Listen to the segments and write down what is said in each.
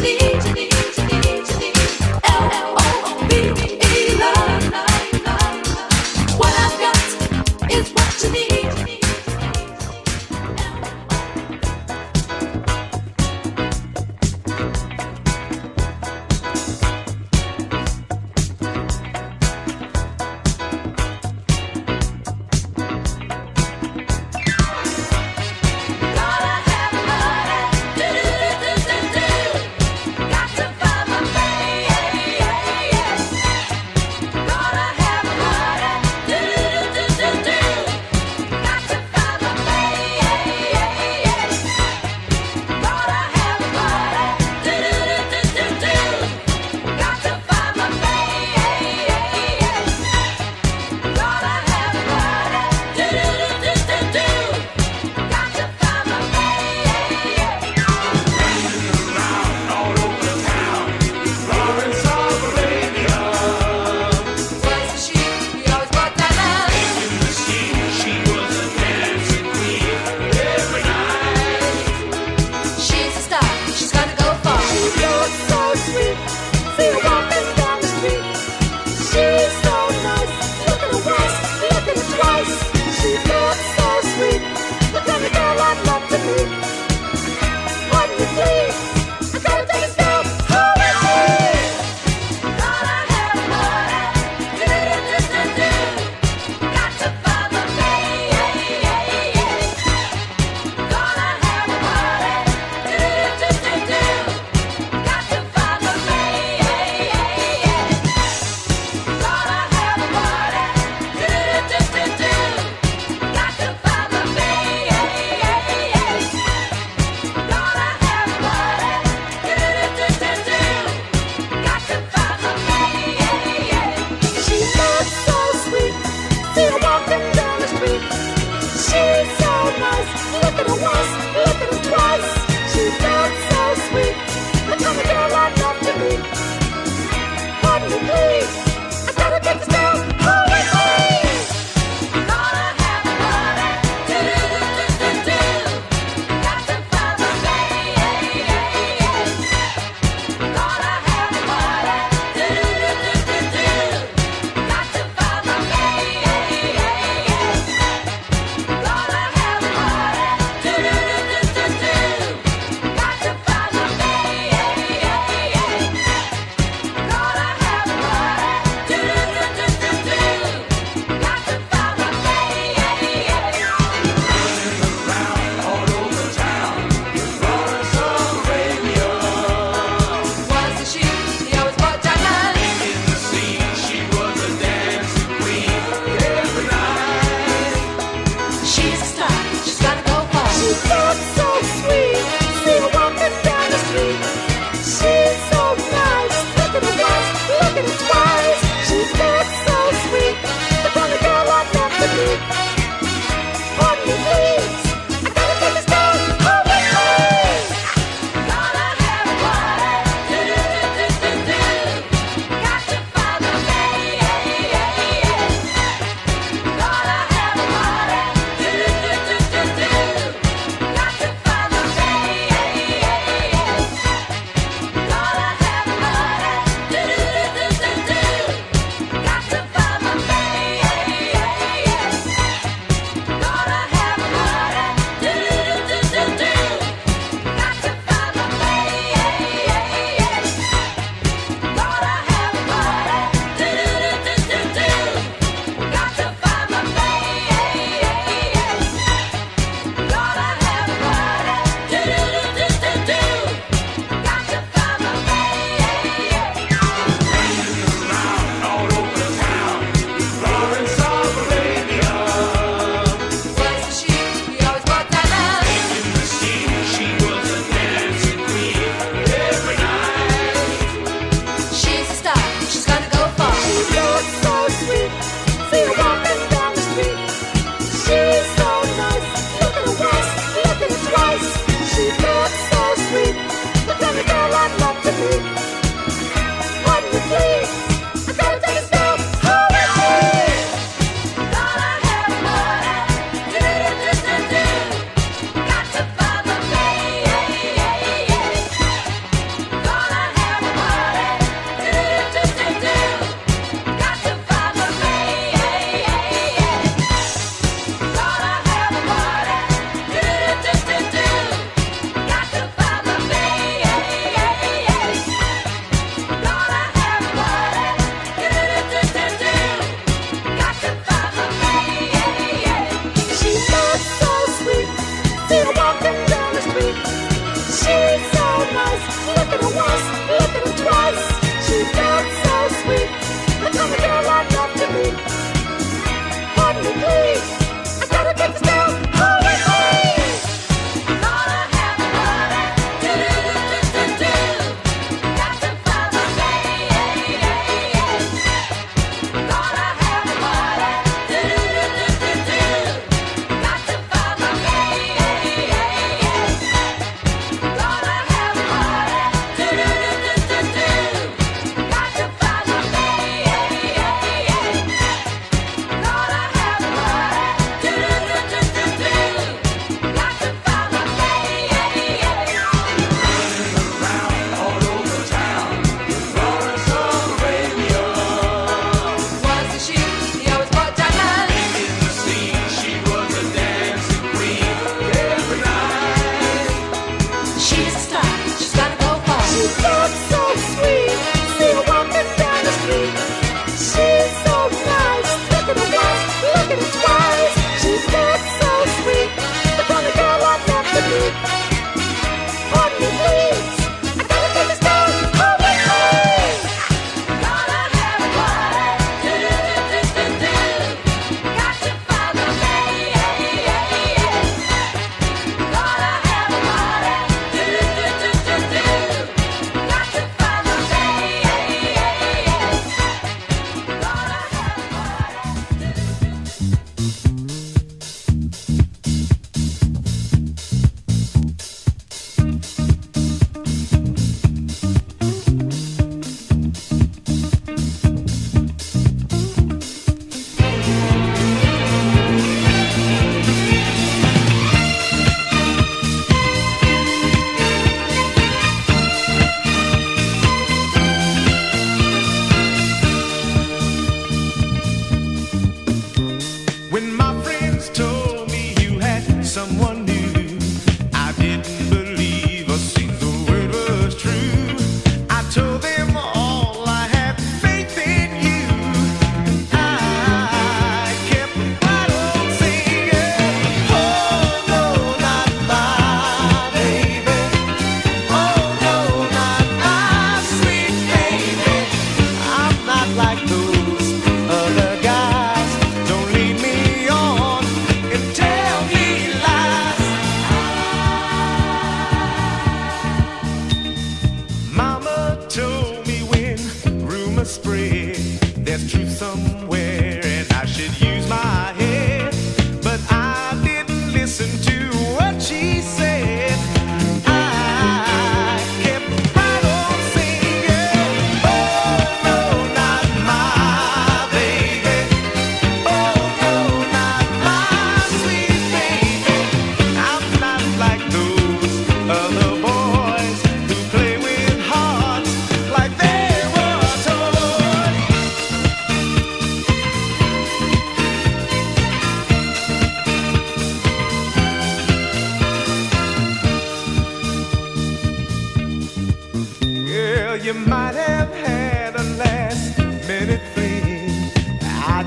need, you.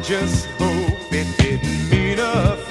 Just hope it didn't mean a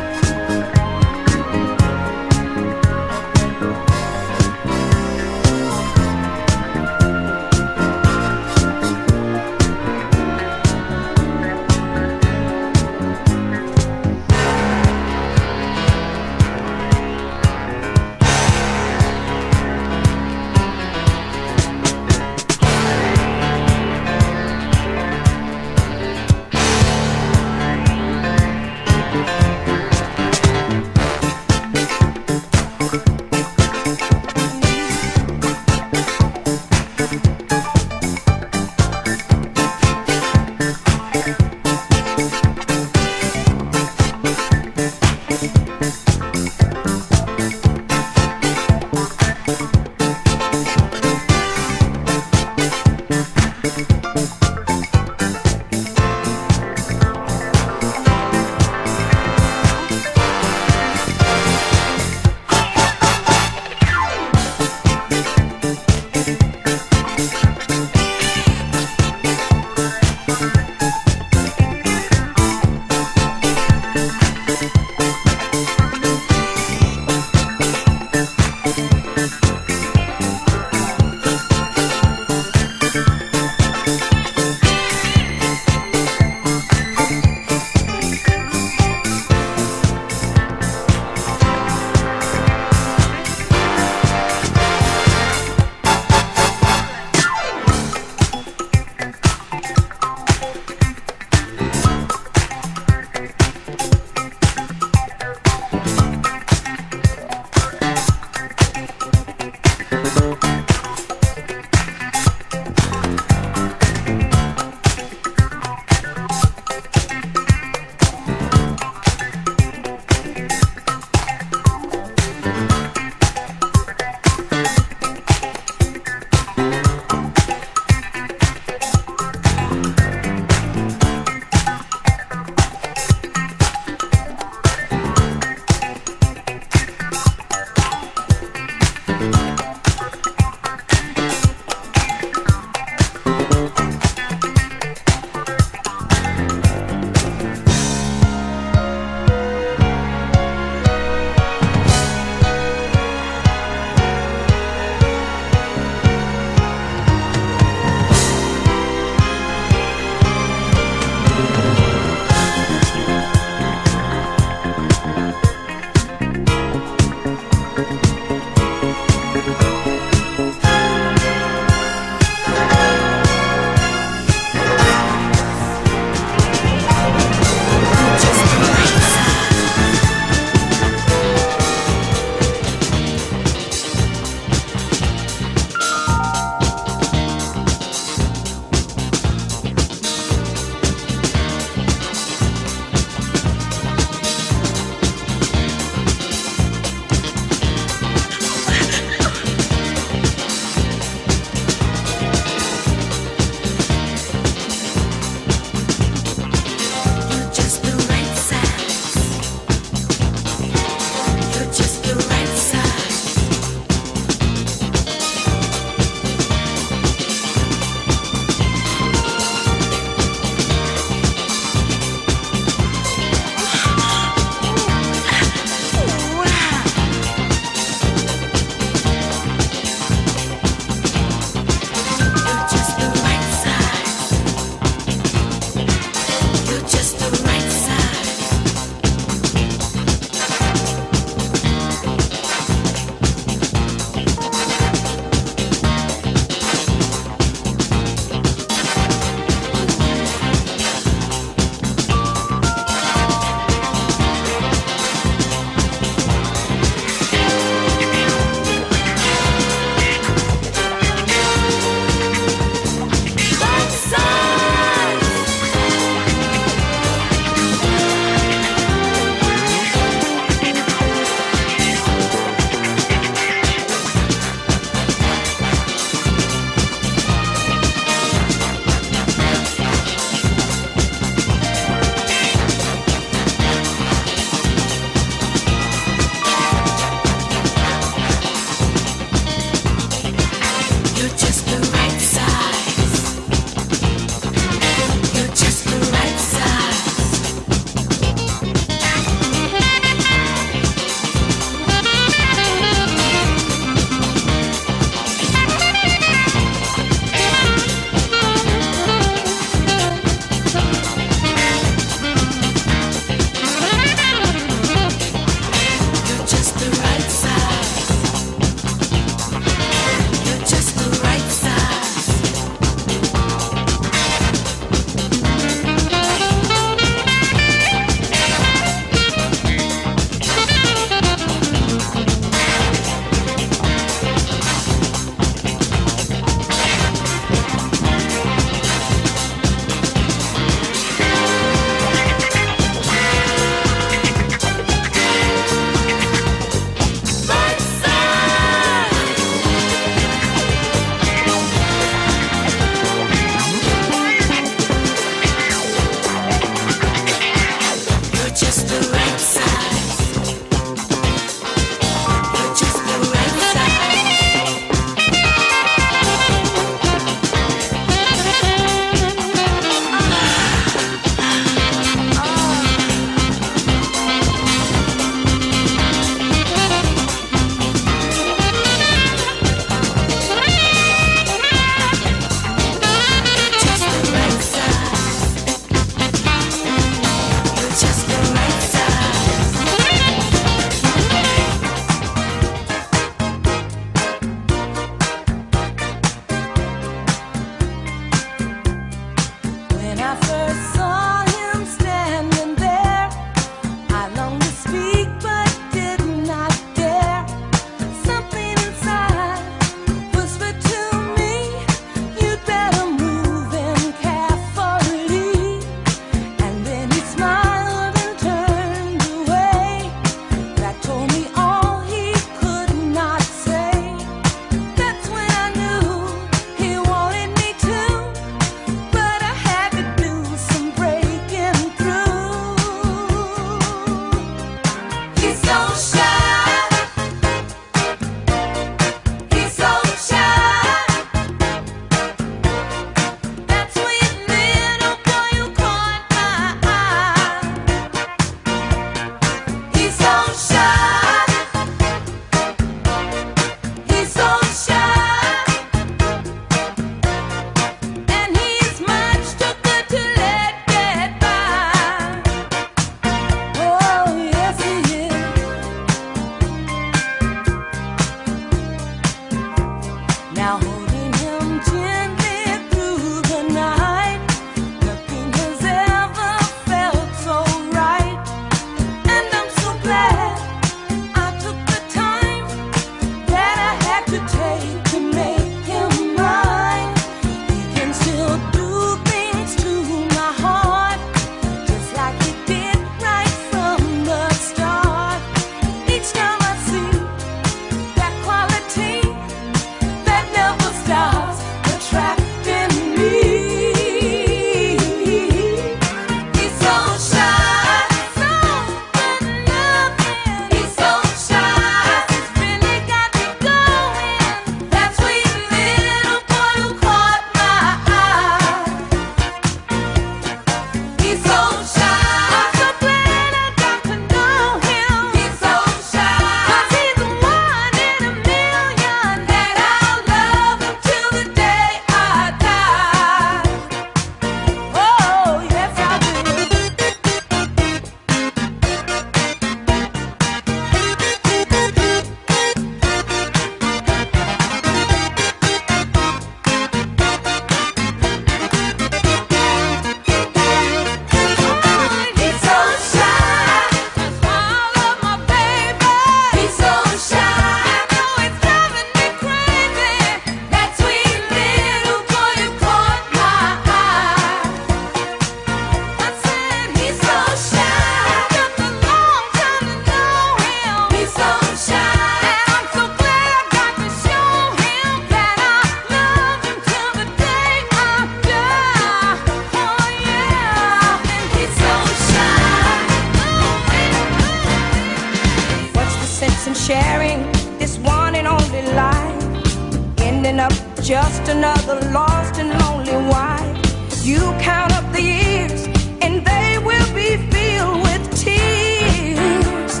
And sharing this one and only life. Ending up just another lost and lonely wife. You count up the years, and they will be filled with tears.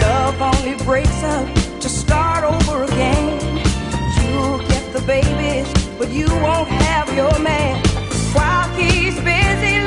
Love only breaks up to start over again. You'll get the babies, but you won't have your man. While he's busy